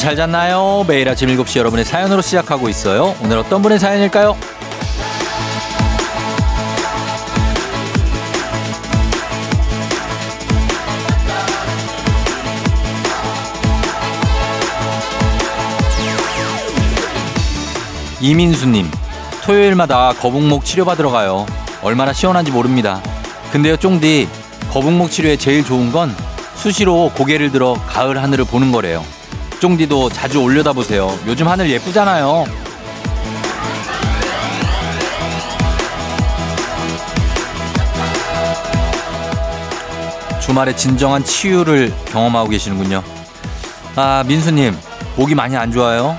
잘 잤나요? 매일 아침 7시 여러분의 사연으로 시작하고 있어요. 오늘 어떤 분의 사연일까요? 이민수님, 토요일마다 거북목 치료받으러 가요. 얼마나 시원한지 모릅니다. 근데요, 쫑디, 거북목 치료에 제일 좋은 건 수시로 고개를 들어 가을 하늘을 보는 거래요. 쫑디도 자주 올려다 보세요. 요즘 하늘 예쁘잖아요. 주말에 진정한 치유를 경험하고 계시는군요. 아, 민수님, 목이 많이 안 좋아요?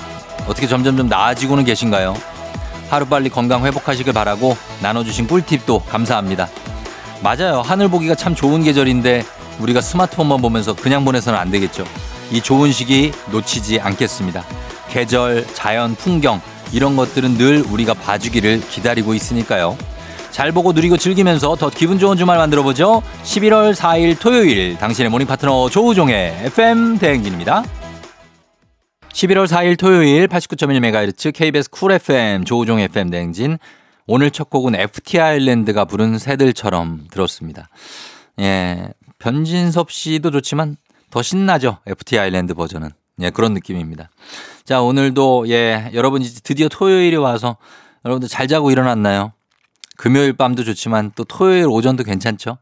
어떻게 점점점 나아지고는 계신가요? 하루빨리 건강 회복하시길 바라고 나눠주신 꿀팁도 감사합니다. 맞아요. 하늘 보기가 참 좋은 계절인데 우리가 스마트폰만 보면서 그냥 보내서는 안 되겠죠. 이 좋은 시기 놓치지 않겠습니다. 계절, 자연, 풍경 이런 것들은 늘 우리가 봐주기를 기다리고 있으니까요. 잘 보고 누리고 즐기면서 더 기분 좋은 주말 만들어 보죠. 11월 4일 토요일 당신의 모닝 파트너 조우종의 FM 대행진입니다. 11월 4일 토요일 89.1MHz KBS 쿨 FM 조우종 FM 대행진 오늘 첫 곡은 FT 아일랜드가 부른 새들처럼 들었습니다. 예, 변진섭 씨도 좋지만 더 신나죠. FT 아일랜드 버전은. 예, 그런 느낌입니다. 자, 오늘도 예, 여러분 이제 드디어 토요일이 와서 여러분들 잘 자고 일어났나요? 금요일 밤도 좋지만 또 토요일 오전도 괜찮죠?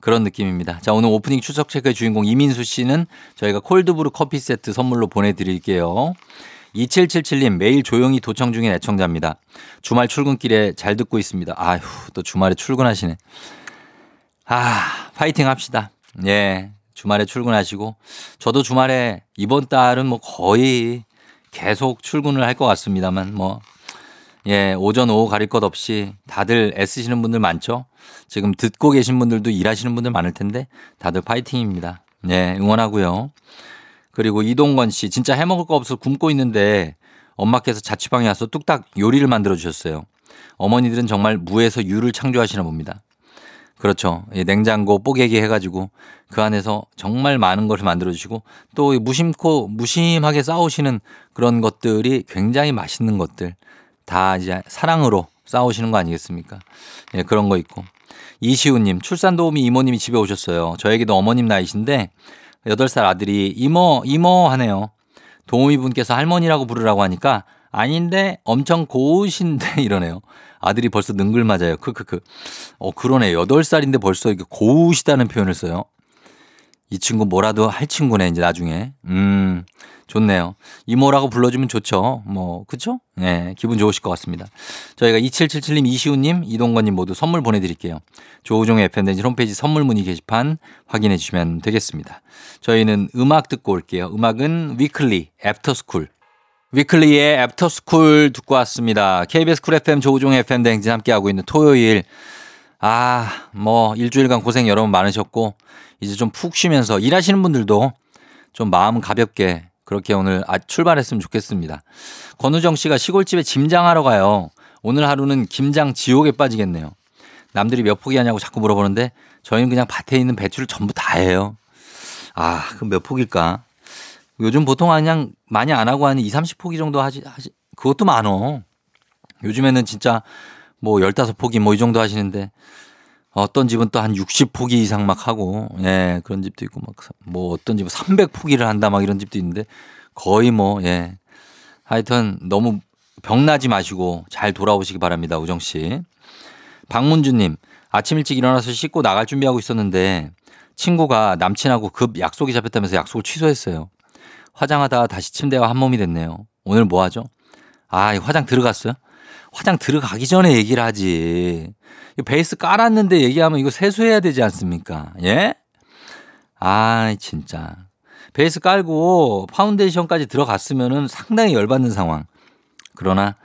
그런 느낌입니다. 자, 오늘 오프닝 추석 체크의 주인공 이민수 씨는 저희가 콜드브루 커피 세트 선물로 보내드릴게요. 2777님 매일 조용히 도청 중인 애청자입니다. 주말 출근길에 잘 듣고 있습니다. 아휴, 또 주말에 출근하시네. 아, 파이팅 합시다. 예. 주말에 출근하시고 저도 주말에 이번 달은 뭐 거의 계속 출근을 할 것 같습니다만 뭐 예, 오전 오후 가릴 것 없이 다들 애쓰시는 분들 많죠? 지금 듣고 계신 분들도 일하시는 분들 많을 텐데 다들 파이팅입니다. 예, 응원하고요. 그리고 이동건 씨 진짜 해먹을 거 없어서 굶고 있는데 엄마께서 자취방에 와서 뚝딱 요리를 만들어 주셨어요. 어머니들은 정말 무에서 유를 창조하시나 봅니다. 그렇죠. 냉장고 뽀개기 해가지고 그 안에서 정말 많은 것을 만들어주시고 또 무심코 무심하게 싸우시는 그런 것들이 굉장히 맛있는 것들 다 이제 사랑으로 싸우시는 거 아니겠습니까? 예, 그런 거 있고. 이시우님, 출산 도우미 이모님이 집에 오셨어요. 저에게도 어머님 나이신데 8살 아들이 이모, 이모 하네요. 도우미 분께서 할머니라고 부르라고 하니까 아닌데 엄청 고우신데 이러네요. 아들이 벌써 능글 맞아요. 크크크. 어, 그러네. 8살인데 벌써 이렇게 고우시다는 표현을 써요. 이 친구 뭐라도 할 친구네, 이제 나중에. 음, 좋네요. 이모라고 불러주면 좋죠. 뭐, 그쵸? 네, 기분 좋으실 것 같습니다. 저희가 2777님, 이시우님, 이동건님 모두 선물 보내드릴게요. 조우종의 FM 대행진 홈페이지 선물 문의 게시판 확인해 주시면 되겠습니다. 저희는 음악 듣고 올게요. 음악은 위클리, 애프터스쿨. 위클리의 애프터스쿨 듣고 왔습니다. KBS 쿨 FM 조우종 FM 대행진 함께하고 있는 토요일. 아, 뭐, 일주일간 고생 여러분 많으셨고, 이제 좀 푹 쉬면서 일하시는 분들도 좀 마음 가볍게 그렇게 오늘 아, 출발했으면 좋겠습니다. 권우정 씨가 시골집에 짐장하러 가요. 오늘 하루는 김장 지옥에 빠지겠네요. 남들이 몇 포기 하냐고 자꾸 물어보는데 저희는 그냥 밭에 있는 배추를 전부 다 해요. 아, 그럼 몇 포기일까? 요즘 보통 그냥 많이 안 하고 한 2, 30포기 정도 하시, 하시, 그것도 많어. 요즘에는 진짜 뭐 15포기 뭐 이 정도 하시는데 어떤 집은 또 한 60포기 이상 막 하고, 예, 그런 집도 있고, 막, 뭐 어떤 집은 300포기를 한다 막 이런 집도 있는데 거의 뭐, 예. 하여튼 너무 병나지 마시고 잘 돌아오시기 바랍니다. 우정 씨. 박문주 님, 아침 일찍 일어나서 씻고 나갈 준비하고 있었는데 친구가 남친하고 급 약속이 잡혔다면서 약속을 취소했어요. 화장하다 다시 침대와 한 몸이 됐네요. 오늘 뭐 하죠? 아, 화장 들어갔어요? 화장 들어가기 전에 얘기를 하지. 베이스 깔았는데 얘기하면 이거 세수해야 되지 않습니까? 예? 아, 진짜. 베이스 깔고 파운데이션까지 들어갔으면은 상당히 열받는 상황. 그러나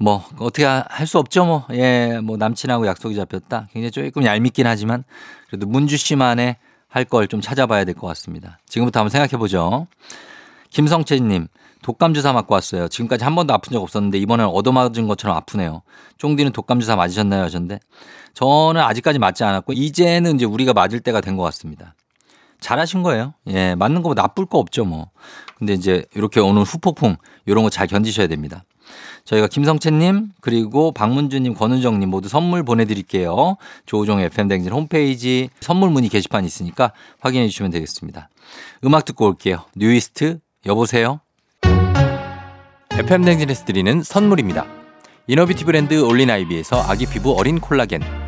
뭐 어떻게 할 수 없죠 뭐. 예, 뭐 남친하고 약속이 잡혔다. 굉장히 조금 얄밉긴 하지만 그래도 문주 씨만의 할 걸 좀 찾아봐야 될 것 같습니다. 지금부터 한번 생각해 보죠. 김성채님, 독감 주사 맞고 왔어요. 지금까지 한 번도 아픈 적 없었는데 이번엔 얻어맞은 것처럼 아프네요. 쫑디는 독감 주사 맞으셨나요? 하셨는데 저는 아직까지 맞지 않았고 이제는 이제 우리가 맞을 때가 된 것 같습니다. 잘하신 거예요. 예, 맞는 거 나쁠 거 없죠, 뭐. 근데 이제 이렇게 오는 후폭풍 이런 거 잘 견디셔야 됩니다. 저희가 김성채님 그리고 박문주님 권은정님 모두 선물 보내드릴게요. 조우종 FM댕진 홈페이지 선물 문의 게시판 있으니까 확인해 주시면 되겠습니다. 음악 듣고 올게요. 뉴이스트 여보세요. FM댕진에서 드리는 선물입니다. 이너뷰티 브랜드 올린아이비에서 아기 피부 어린 콜라겐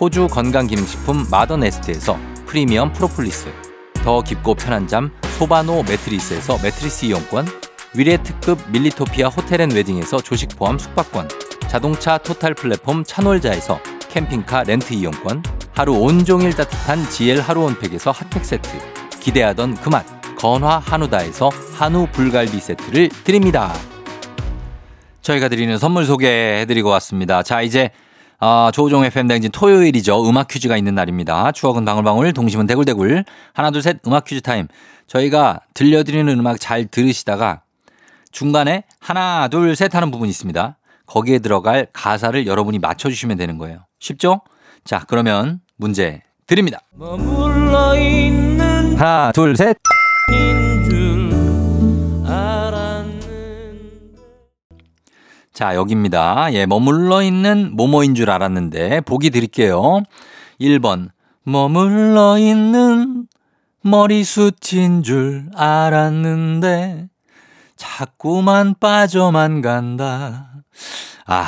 호주 건강기능식품 마더네스트에서 프리미엄 프로폴리스 더 깊고 편한 잠 소바노 매트리스에서 매트리스 이용권 위례 특급 밀리토피아 호텔앤웨딩에서 조식 포함 숙박권 자동차 토탈 플랫폼 차놀자에서 캠핑카 렌트 이용권 하루 온종일 따뜻한 GL 하루 온팩에서 핫팩 세트 기대하던 그 맛 건화 한우다에서 한우 불갈비 세트를 드립니다. 저희가 드리는 선물 소개해드리고 왔습니다. 자 이제 아, 조우종 FM 댕진 토요일이죠. 음악 퀴즈가 있는 날입니다. 추억은 방울방울, 동심은 대굴대굴. 하나, 둘, 셋, 음악 퀴즈 타임. 저희가 들려드리는 음악 잘 들으시다가 중간에 하나, 둘, 셋 하는 부분이 있습니다. 거기에 들어갈 가사를 여러분이 맞춰주시면 되는 거예요. 쉽죠? 자, 그러면 문제 드립니다. 하나, 둘, 셋. 자, 여기입니다. 예, 머물러 있는 모모인 줄 알았는데, 보기 드릴게요. 1번, 머물러 있는 머리숱인 줄 알았는데, 자꾸만 빠져만 간다. 아,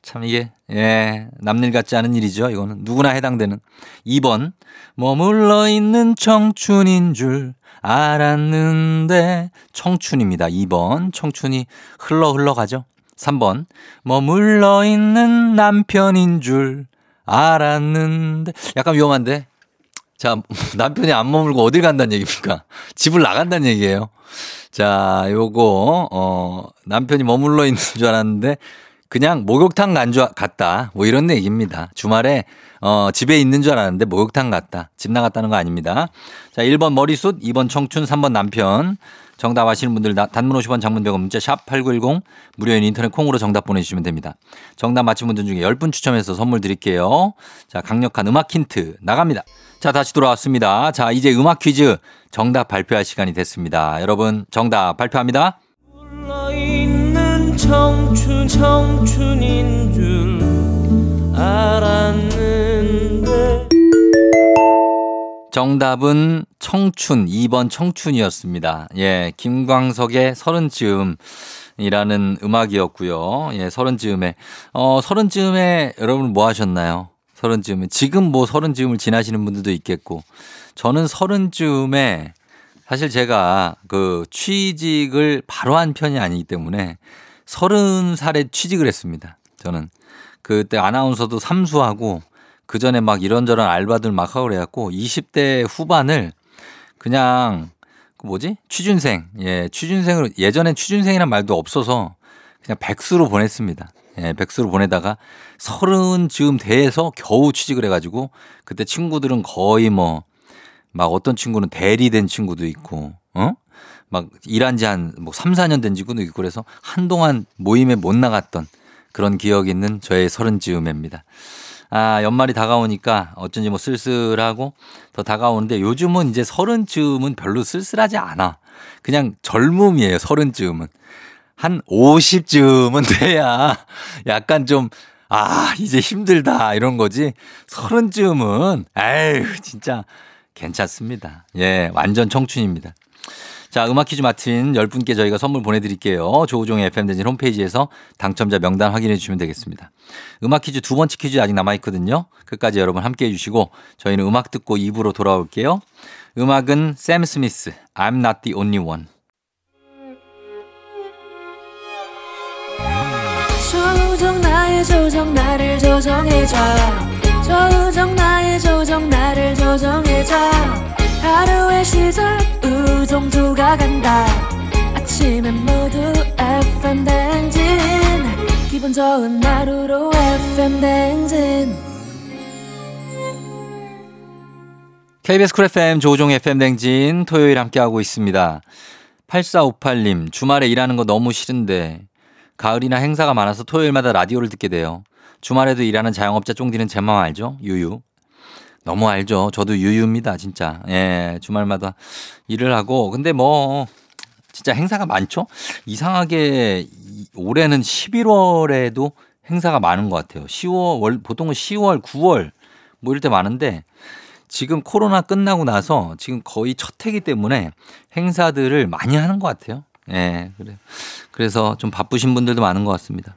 참 이게, 예, 남일 같지 않은 일이죠. 이거는 누구나 해당되는. 2번, 머물러 있는 청춘인 줄 알았는데, 청춘입니다. 2번, 청춘이 흘러 흘러 가죠. 3번. 머물러 있는 남편인 줄 알았는데. 약간 위험한데? 자, 남편이 안 머물고 어딜 간다는 얘기입니까? 집을 나간다는 얘기예요. 자, 요거, 어, 남편이 머물러 있는 줄 알았는데 그냥 목욕탕 간 줄 갔다. 뭐 이런 얘기입니다. 주말에 어, 집에 있는 줄 알았는데 목욕탕 갔다. 집 나갔다는 거 아닙니다. 자, 1번 머리숱, 2번 청춘, 3번 남편. 정답 아시는 분들 단문 50원 장문 100원 문자 샵 8910 무료인 인터넷 콩으로 정답 보내주시면 됩니다. 정답 맞힌 분들 중에 10분 추첨해서 선물 드릴게요. 자, 강력한 음악 힌트 나갑니다. 자, 다시 돌아왔습니다. 자, 이제 음악 퀴즈 정답 발표할 시간이 됐습니다. 여러분, 정답 발표합니다. 청춘, 청춘인 줄 알았는데 정답은 청춘, 2번 청춘이었습니다. 예, 김광석의 서른 즈음이라는 음악이었고요. 예, 서른 즈음에. 어, 서른 즈음에 여러분 뭐 하셨나요? 서른 즈음에. 지금 뭐 서른 즈음을 지나시는 분들도 있겠고. 저는 서른 즈음에 사실 제가 그 취직을 바로 한 편이 아니기 때문에 서른 살에 취직을 했습니다. 저는. 그때 아나운서도 삼수하고 그 전에 막 이런저런 알바들 막 하고 그래갖고 20대 후반을 그냥 그 뭐지? 취준생. 예, 취준생으로 예전엔 취준생이란 말도 없어서 그냥 백수로 보냈습니다. 예, 백수로 보내다가 서른 즈음 돼서 겨우 취직을 해가지고 그때 친구들은 거의 뭐 막 어떤 친구는 대리된 친구도 있고, 어? 막 일한 지 한 뭐 3, 4년 된 지구도 있고 그래서 한동안 모임에 못 나갔던 그런 기억이 있는 저의 서른 즈음입니다. 아, 연말이 다가오니까 어쩐지 뭐 쓸쓸하고 더 다가오는데 요즘은 이제 서른 즈음은 별로 쓸쓸하지 않아. 그냥 젊음이에요, 서른 즈음은. 한 50즈음은 돼야 약간 좀, 아, 이제 힘들다, 이런 거지. 서른 즈음은, 에휴, 진짜 괜찮습니다. 예, 완전 청춘입니다. 자, 음악 퀴즈 마친 10분께 저희가 선물 보내드릴게요. 조우종의 FM대진 홈페이지에서 당첨자 명단 확인해 주시면 되겠습니다. 음악 퀴즈 두 번째 퀴즈 아직 남아있거든요. 끝까지 여러분 함께 해주시고 저희는 음악 듣고 2부로 돌아올게요. 음악은 샘 스미스, I'm not the only one. 조정 나의 조정 나를 조정해줘 조정 나의 조정 나를 조정해줘 하루의 시절 우정조가 간다 아침엔 모두 FM 댕진 기분 좋은 하루로 FM 댕진 KBS 쿨 FM 조종 FM 댕진 토요일 함께하고 있습니다. 8458님, 주말에 일하는 거 너무 싫은데 가을이나 행사가 많아서 토요일마다 라디오를 듣게 돼요. 주말에도 일하는 자영업자 쫑디는 제 마음 알죠? 유유. 너무 알죠. 저도 유유입니다, 진짜. 예, 주말마다 일을 하고. 근데 뭐, 진짜 행사가 많죠? 이상하게 올해는 11월에도 행사가 많은 것 같아요. 10월, 보통은 10월, 9월 뭐 이럴 때 많은데 지금 코로나 끝나고 나서 지금 거의 첫 해기 때문에 행사들을 많이 하는 것 같아요. 예, 그래. 그래서 좀 바쁘신 분들도 많은 것 같습니다.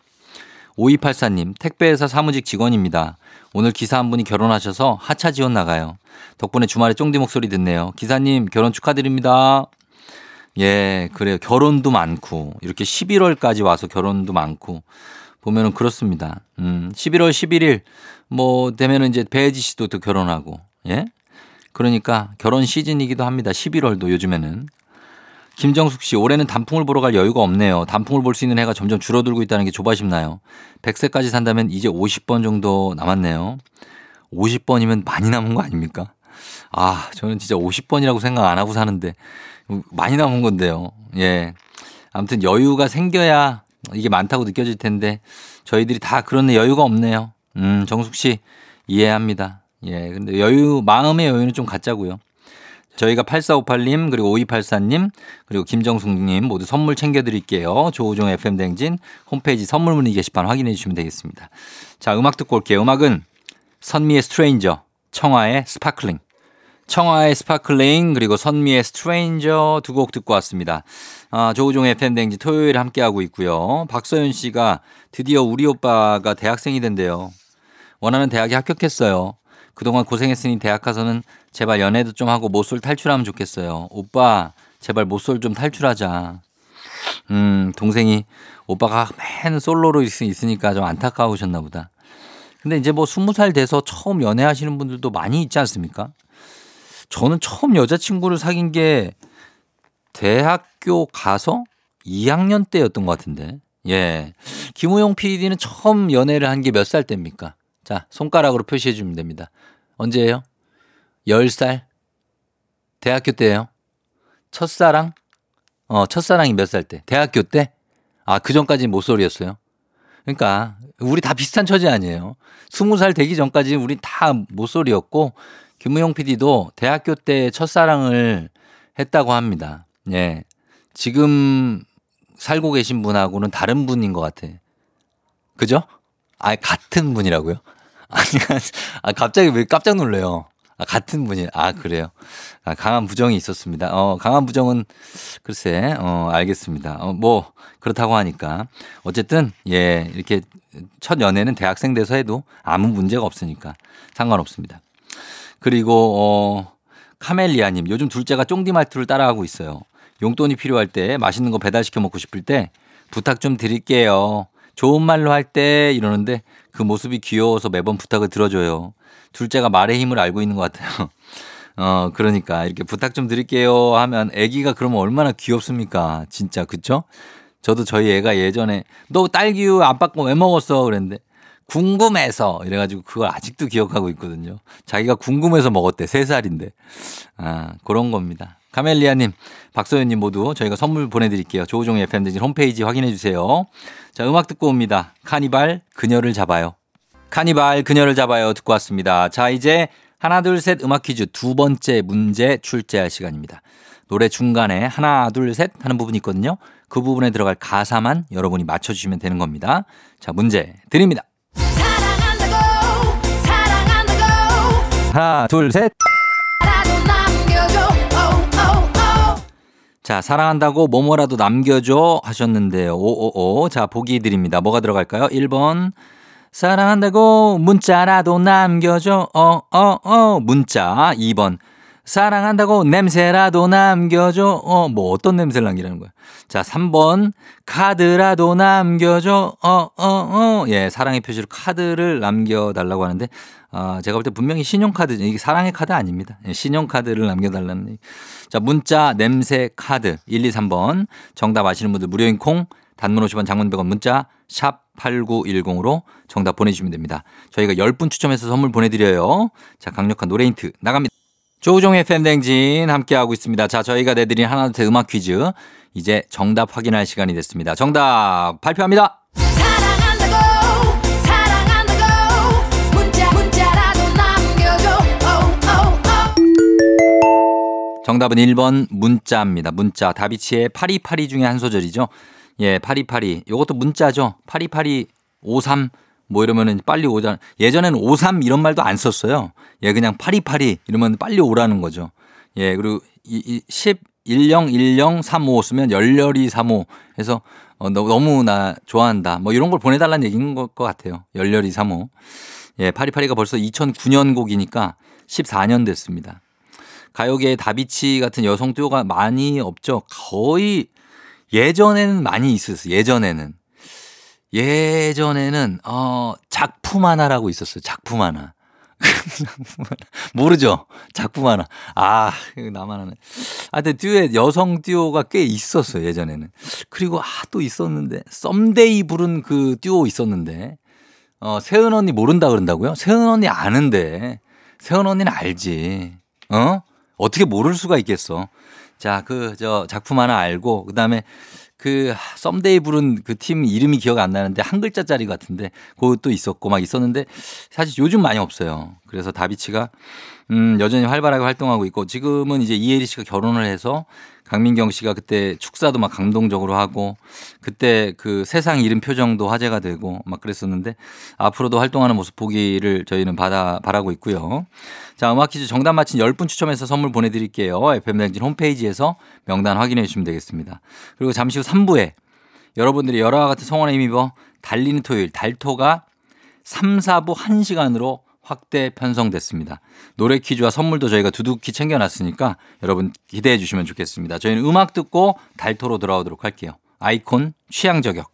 5284님, 택배회사 사무직 직원입니다. 오늘 기사 한 분이 결혼하셔서 하차 지원 나가요. 덕분에 주말에 쫑디 목소리 듣네요. 기사님, 결혼 축하드립니다. 예, 그래요. 결혼도 많고, 이렇게 11월까지 와서 결혼도 많고, 보면은 그렇습니다. 음, 11월 11일, 뭐, 되면은 이제 배혜지 씨도 또 결혼하고, 예? 그러니까 결혼 시즌이기도 합니다. 11월도 요즘에는. 김정숙 씨, 올해는 단풍을 보러 갈 여유가 없네요. 단풍을 볼 수 있는 해가 점점 줄어들고 있다는 게 조바심 나요. 100세까지 산다면 이제 50번 정도 남았네요. 50번이면 많이 남은 거 아닙니까? 아, 저는 진짜 50번이라고 생각 안 하고 사는데 많이 남은 건데요. 예. 아무튼 여유가 생겨야 이게 많다고 느껴질 텐데 저희들이 다 그런 여유가 없네요. 음, 정숙 씨 이해합니다. 예. 근데 여유, 마음의 여유는 좀 갖자고요. 저희가 8458님 그리고 5284님 그리고 김정숙님 모두 선물 챙겨드릴게요. 조우종 FM 댕진 홈페이지 선물 문의 게시판 확인해 주시면 되겠습니다. 자 음악 듣고 올게요. 음악은 선미의 Stranger 청하의 Sparkling 청하의 Sparkling 그리고 선미의 Stranger 두 곡 듣고 왔습니다. 아, 조우종 FM 댕진 토요일 함께하고 있고요. 박서윤 씨가 드디어 우리 오빠가 대학생이 된대요. 원하는 대학에 합격했어요. 그동안 고생했으니 대학 가서는 제발 연애도 좀 하고 모쏠 탈출하면 좋겠어요. 오빠, 제발 모쏠 좀 탈출하자. 음, 동생이 오빠가 맨 솔로로 있으니까 좀 안타까우셨나 보다. 근데 이제 뭐 스무 살 돼서 처음 연애하시는 분들도 많이 있지 않습니까? 저는 처음 여자친구를 사귄 게 대학교 가서 2학년 때였던 것 같은데. 예. 김우용 PD는 처음 연애를 한 게 몇 살 때입니까? 자, 손가락으로 표시해 주면 됩니다. 언제예요? 10살? 대학교 때예요? 첫사랑? 어, 첫사랑이 몇 살 때? 대학교 때? 아, 그 전까지 모쏠이었어요. 그러니까 우리 다 비슷한 처지 아니에요. 20살 되기 전까지 우리 다 모쏠이었고 김우용 PD도 대학교 때 첫사랑을 했다고 합니다. 예. 지금 살고 계신 분하고는 다른 분인 것 같아. 그죠? 아, 같은 분이라고요? 아니, 아, 갑자기 왜 깜짝 놀래요? 아, 같은 분이, 아, 그래요. 아, 강한 부정이 있었습니다. 어, 강한 부정은, 글쎄, 어, 알겠습니다. 어, 뭐, 그렇다고 하니까. 어쨌든, 예, 이렇게 첫 연애는 대학생 돼서 해도 아무 문제가 없으니까 상관없습니다. 그리고, 어, 카멜리아님, 요즘 둘째가 쫑디 말투를 따라하고 있어요. 용돈이 필요할 때 맛있는 거 배달시켜 먹고 싶을 때 부탁 좀 드릴게요. 좋은 말로 할 때 이러는데 그 모습이 귀여워서 매번 부탁을 들어줘요. 둘째가 말의 힘을 알고 있는 것 같아요. 어, 그러니까 이렇게 부탁 좀 드릴게요 하면 아기가 그러면 얼마나 귀엽습니까? 진짜 그쵸? 저도 저희 애가 예전에 너 딸기우유 아빠 거왜 먹었어? 그랬는데 궁금해서 이래가지고 그걸 아직도 기억하고 있거든요. 자기가 궁금해서 먹었대. 세 살인데. 아, 그런 겁니다. 가멜리아님, 박소연님 모두 저희가 선물 보내드릴게요. 조우종의 FM댕진 홈페이지 확인해주세요. 자, 음악 듣고 옵니다. 카니발, 그녀를 잡아요. 카니발, 그녀를 잡아요. 듣고 왔습니다. 자, 이제 하나, 둘, 셋 음악 퀴즈 두 번째 문제 출제할 시간입니다. 노래 중간에 하나, 둘, 셋 하는 부분이 있거든요. 그 부분에 들어갈 가사만 여러분이 맞춰주시면 되는 겁니다. 자, 문제 드립니다. 사랑한다고 사랑한다고 하나, 둘, 셋. 자, 사랑한다고 뭐뭐라도 남겨줘 하셨는데요. 오오오. 자, 보기 드립니다. 뭐가 들어갈까요? 1번. 사랑한다고 문자라도 남겨줘. 어, 어, 어. 문자. 2번. 사랑한다고 냄새라도 남겨줘. 어, 뭐 어떤 냄새를 남기라는 거야. 자, 3번. 카드라도 남겨줘. 어, 어, 어. 예, 사랑의 표시로 카드를 남겨달라고 하는데, 아, 제가 볼 때 분명히 신용카드, 이게 사랑의 카드 아닙니다. 예, 신용카드를 남겨달라는. 자, 문자, 냄새, 카드. 1, 2, 3번. 정답 아시는 분들 무료인 콩, 단문 50원, 장문 100원 문자, 샵 8910으로 정답 보내주시면 됩니다. 저희가 10분 추첨해서 선물 보내드려요. 자, 강력한 노래 힌트 나갑니다. 조우종의 팬댕진 함께하고 있습니다. 자, 저희가 내드린 하나 둘 음악 퀴즈. 이제 정답 확인할 시간이 됐습니다. 정답 발표합니다. 정답은 1번 문자입니다. 문자. 다비치의 파리파리 중에 한 소절이죠. 예, 파리파리. 요것도 문자죠. 파리파리 53. 뭐 이러면은 빨리 오자. 예전에는 53 이런 말도 안 썼어요. 예, 그냥 파리파리 이러면 빨리 오라는 거죠. 예, 그리고 이, 이 10, 10, 10, 35 쓰면 열렬히 35 해서 어, 너, 너무 나 좋아한다. 뭐 이런 걸 보내달라는 얘기인 것 같아요. 열렬히 35. 예, 파리파리가 벌써 2009년 곡이니까 14년 됐습니다. 가요계에 다비치 같은 여성 듀오가 많이 없죠. 거의 예전에는 많이 있었어요. 예전에는. 예전에는 어 작품 하나라고 있었어요. 작품 하나. 모르죠. 작품 하나. 아, 나만 하네. 아, 근데 듀엣, 여성 듀오가 꽤 있었어요, 예전에는. 그리고, 아, 또 있었는데. 썸데이 부른 그 듀오 있었는데. 어, 세은 언니 모른다 그런다고요? 세은 언니 아는데. 세은 언니는 알지. 어? 어떻게 모를 수가 있겠어. 자, 그, 저, 작품 하나 알고, 그 다음에 그, 썸데이 부른 그 팀 이름이 기억 안 나는데 한 글자짜리 같은데 그것도 있었고 막 있었는데 사실 요즘 많이 없어요. 그래서 다비치가 음, 여전히 활발하게 활동하고 있고 지금은 이제 이혜리 씨가 결혼을 해서 강민경 씨가 그때 축사도 막 감동적으로 하고 그때 그 세상 이름 표정도 화제가 되고 막 그랬었는데 앞으로도 활동하는 모습 보기를 저희는 받아, 바라고 있고요. 자, 음악 퀴즈 정답 맞힌 10분 추첨해서 선물 보내 드릴게요. FM댕진 홈페이지에서 명단 확인해 주시면 되겠습니다. 그리고 잠시 후 3부에 여러분들이 여러와 같은 성원에 힘입어 달리는 토요일 달토가 3, 4부 1시간으로 확대 편성됐습니다. 노래 퀴즈와 선물도 저희가 두둑히 챙겨놨으니까 여러분 기대해 주시면 좋겠습니다. 저희는 음악 듣고 달토로 돌아오도록 할게요. 아이콘 취향 저격.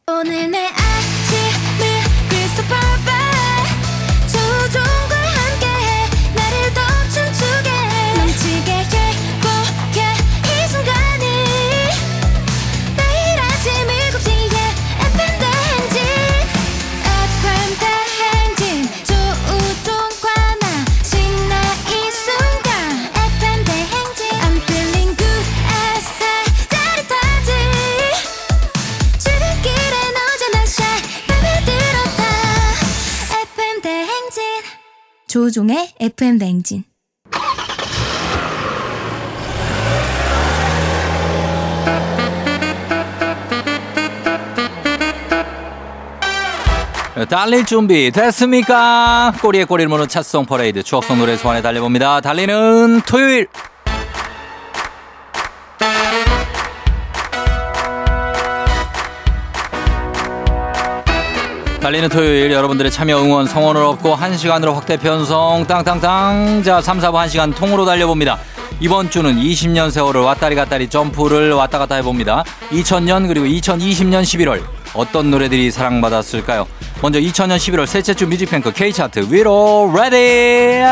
조종의 FM 대행진 달릴 준비 됐습니까? 꼬리에 꼬리를 무는 찻송 퍼레이드 추억송 노래 소환에 달려봅니다. 달리는 토요일. 달리는 토요일 여러분들의 참여 응원 성원을 얻고 1시간으로 확대 편성 땅땅땅 자 3, 4부 1시간 통으로 달려봅니다. 이번 주는 20년 세월을 왔다리 갔다리 점프를 왔다 갔다 해봅니다. 2000년 그리고 2020년 11월 어떤 노래들이 사랑받았을까요? 먼저 2000년 11월 셋째 주 뮤직뱅크 K차트 위로 ready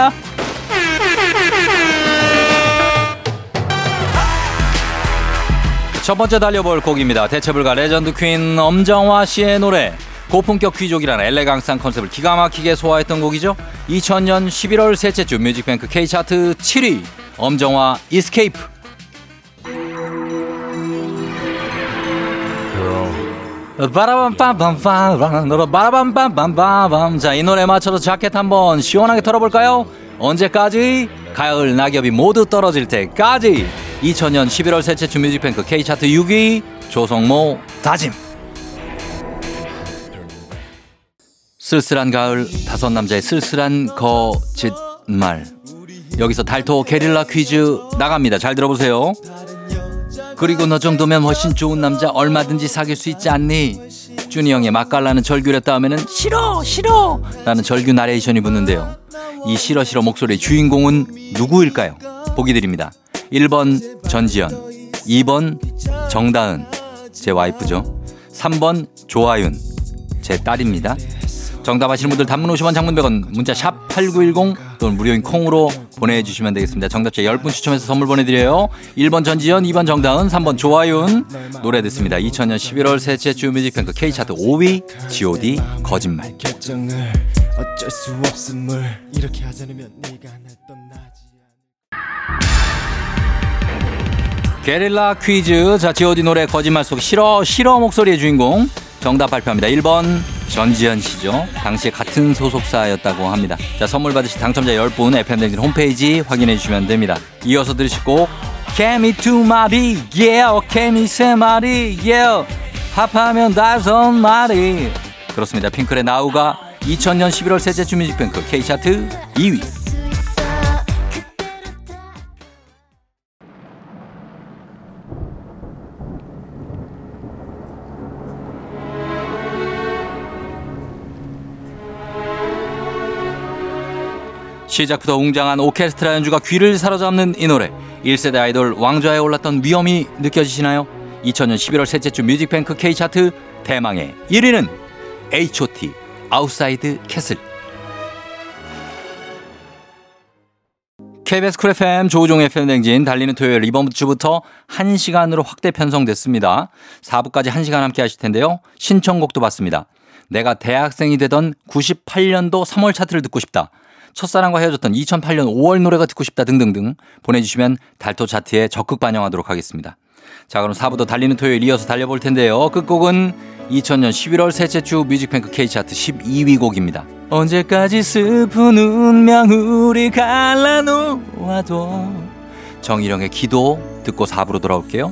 첫 번째 달려볼 곡입니다. 대체불가 레전드 퀸 엄정화 씨의 노래 고품격 귀족이라는 엘레강스한 컨셉을 기가 막히게 소화했던 곡이죠. 2000년 11월 셋째 주 뮤직뱅크 K차트 7위 엄정화 Escape 바라밤빰빰빰빰 바라밤빰빰빰빰 자 이 노래 맞춰서 자켓 한번 시원하게 털어볼까요? 언제까지? 가을 낙엽이 모두 떨어질 때까지 2000년 11월 셋째 주 뮤직뱅크 K차트 6위 조성모 다짐 쓸쓸한 가을 다섯 남자의 쓸쓸한 거짓말 여기서 달토 게릴라 퀴즈 나갑니다 잘 들어보세요 그리고 너 정도면 훨씬 좋은 남자 얼마든지 사귈 수 있지 않니? 준이 형의 맛깔나는 절규를 다음에는 싫어 싫어 라는 절규 나레이션이 붙는데요. 이 싫어 싫어 목소리의 주인공은 누구일까요? 보기 드립니다. 1번 전지현 2번 정다은 제 와이프죠. 3번 조아윤 제 딸입니다. 정답 아시는 분들 단문 50원 장문 100원 문자 샵 8910 또는 무료인 콩으로 보내주시면 되겠습니다. 정답자 10분 추첨해서 선물 보내드려요. 1번 전지현 2번 정다은 3번 조아윤 노래 듣습니다. 2000년 11월 셋째 주 뮤직뱅크 K차트 5위 G.O.D 거짓말 게릴라 퀴즈 자 G.O.D 노래 거짓말 속 싫어 싫어 목소리의 주인공 정답 발표합니다. 1번 전지현 씨죠. 당시에 같은 소속사였다고 합니다. 자 선물 받으실 당첨자 10분 FM댕진 홈페이지 확인해 주시면 됩니다. 이어서 들으실 곡 개미 두 마리 yeah 개미 세 마리 yeah 합하면 다섯 마리 그렇습니다. 핑클의 나우가 2000년 11월 셋째 주 뮤직뱅크 K차트 2위 시작부터 웅장한 오케스트라 연주가 귀를 사로잡는 이 노래 1세대 아이돌 왕좌에 올랐던 위엄이 느껴지시나요? 2000년 11월 셋째 주 뮤직뱅크 K차트 대망의 1위는 H.O.T. Outside Castle KBS 쿨 FM 조우종 FM 댕진 달리는 토요일 이번 주부터 1시간으로 확대 편성됐습니다. 4부까지 1시간 함께 하실 텐데요. 신청곡도 받습니다. 내가 대학생이 되던 98년도 3월 차트를 듣고 싶다. 첫사랑과 헤어졌던 2008년 5월 노래가 듣고 싶다 등등등 보내주시면 달토 차트에 적극 반영하도록 하겠습니다. 자 그럼 4부도 달리는 토요일 이어서 달려볼 텐데요. 끝곡은 2000년 11월 셋째 주 뮤직뱅크 K차트 12위 곡입니다. 언제까지 슬픈 운명 우리 갈라놓아도 정일영의 기도 듣고 4부로 돌아올게요.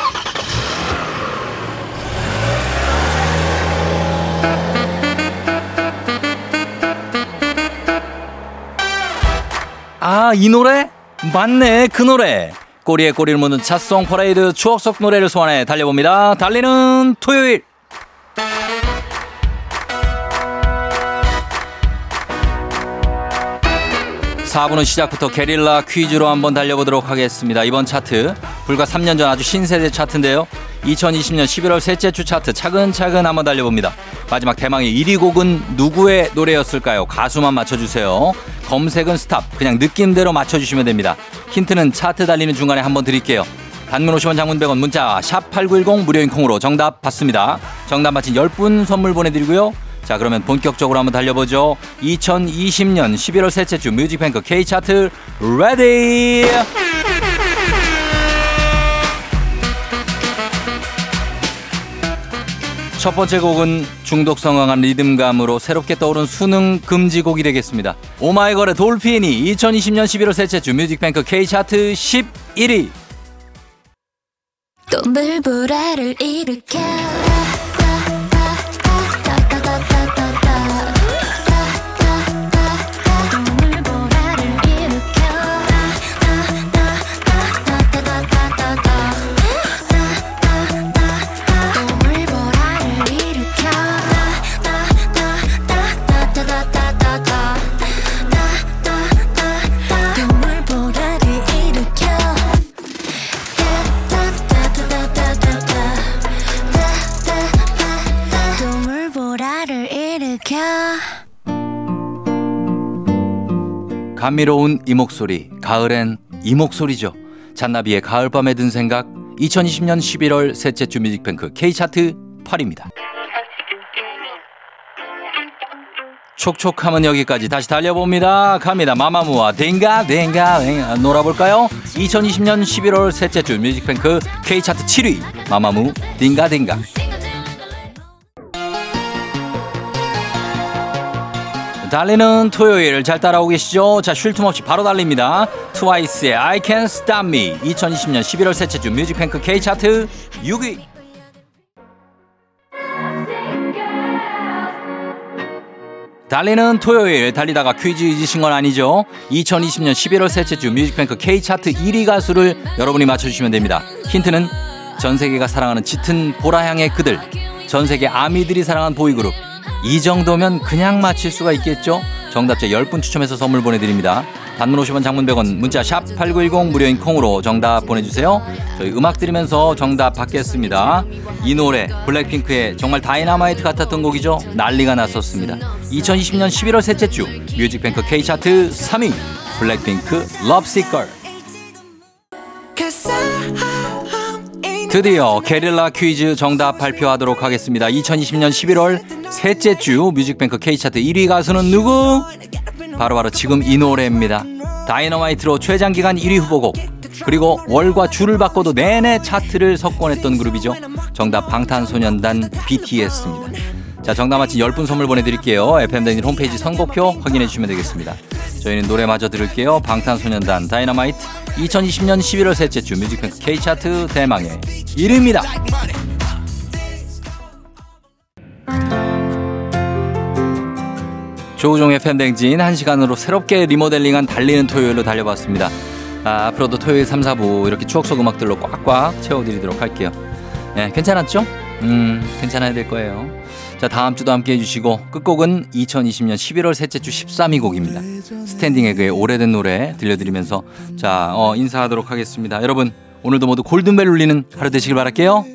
아, 이 노래? 맞네, 그 노래. 꼬리에 꼬리를 무는 찻송 퍼레이드 추억 속 노래를 소환해 달려봅니다. 달리는 토요일. 4부는 시작부터 게릴라 퀴즈로 한번 달려보도록 하겠습니다. 이번 차트 불과 3년 전 아주 신세대 차트인데요. 2020년 11월 셋째 주 차트 차근차근 한번 달려봅니다. 마지막 대망의 1위 곡은 누구의 노래였을까요? 가수만 맞춰주세요. 검색은 스탑. 그냥 느낌대로 맞춰주시면 됩니다. 힌트는 차트 달리는 중간에 한번 드릴게요. 단문 50원 장문 100원 문자 샵8910 무료인 콩으로 정답 받습니다. 정답 맞힌 10분 선물 보내드리고요. 자 그러면 본격적으로 한번 달려보죠. 2020년 11월 셋째 주 뮤직뱅크 K차트 ready 첫 번째 곡은 중독성 강한 리듬감으로 새롭게 떠오른 수능 금지곡이 되겠습니다. 오마이걸의 Dolphin이 2020년 11월 셋째 주 뮤직뱅크 K차트 11위 또 물보라를 일으켜 감미로운 이 목소리, 가을엔 이 목소리죠. 잔나비의 가을밤에 든 생각, 2020년 11월 셋째 주 뮤직뱅크 K차트 8위입니다. 촉촉함은 여기까지 다시 달려봅니다. 갑니다. 마마무와 딩가딩가 놀아볼까요? 2020년 11월 셋째 주 뮤직뱅크 K차트 7위 마마무 딩가딩가 달리는 토요일 잘 따라오고 계시죠? 자, 쉴 틈 없이 바로 달립니다. 트와이스의 I Can't Stop Me 2020년 11월 셋째 주 뮤직뱅크 K차트 6위 달리는 토요일 달리다가 퀴즈 잊으신 건 아니죠? 2020년 11월 셋째 주 뮤직뱅크 K차트 1위 가수를 여러분이 맞춰주시면 됩니다. 힌트는 전 세계가 사랑하는 짙은 보라향의 그들, 전 세계 아미들이 사랑하는 보이그룹. 이 정도면 그냥 맞힐 수가 있겠죠? 정답자 10분 추첨해서 선물 보내드립니다. 단문 50원 장문 100원 문자 샵 8910 무료인 콩으로 정답 보내주세요. 저희 음악 들으면서 정답 받겠습니다. 이 노래 블랙핑크의 정말 다이나마이트 같았던 곡이죠. 난리가 났었습니다. 2020년 11월 셋째 주 뮤직뱅크 K차트 3위 블랙핑크 Lovesick Girls 드디어 게릴라 퀴즈 정답 발표하도록 하겠습니다. 2020년 11월 셋째 주 뮤직뱅크 K차트 1위 가수는 누구? 바로 바로 지금 이 노래입니다. Dynamite로 최장기간 1위 후보곡 그리고 월과 주를 바꿔도 내내 차트를 석권했던 그룹이죠. 정답 방탄소년단 BTS입니다. 자 정답 맞힌 10분 선물 보내드릴게요. FM댕진 홈페이지 선곡표 확인해 주시면 되겠습니다. 저희는 노래 마저 들을게요. 방탄소년단 다이너마이트 2020년 11월 셋째 주 뮤직뱅크 K차트 대망의 1위입니다. 조우종의 팬댕진 1시간으로 새롭게 리모델링한 달리는 토요일로 달려봤습니다. 아, 앞으로도 토요일 3, 4부 이렇게 추억 속 음악들로 꽉꽉 채워드리도록 할게요. 네, 괜찮았죠? 음, 괜찮아야 될 거예요. 자, 다음 주도 함께 해주시고 끝곡은 2020년 11월 셋째 주 13위 곡입니다. 스탠딩 에그의 오래된 노래 들려드리면서 자, 어, 인사하도록 하겠습니다. 여러분, 오늘도 모두 골든벨 울리는 하루 되시길 바랄게요.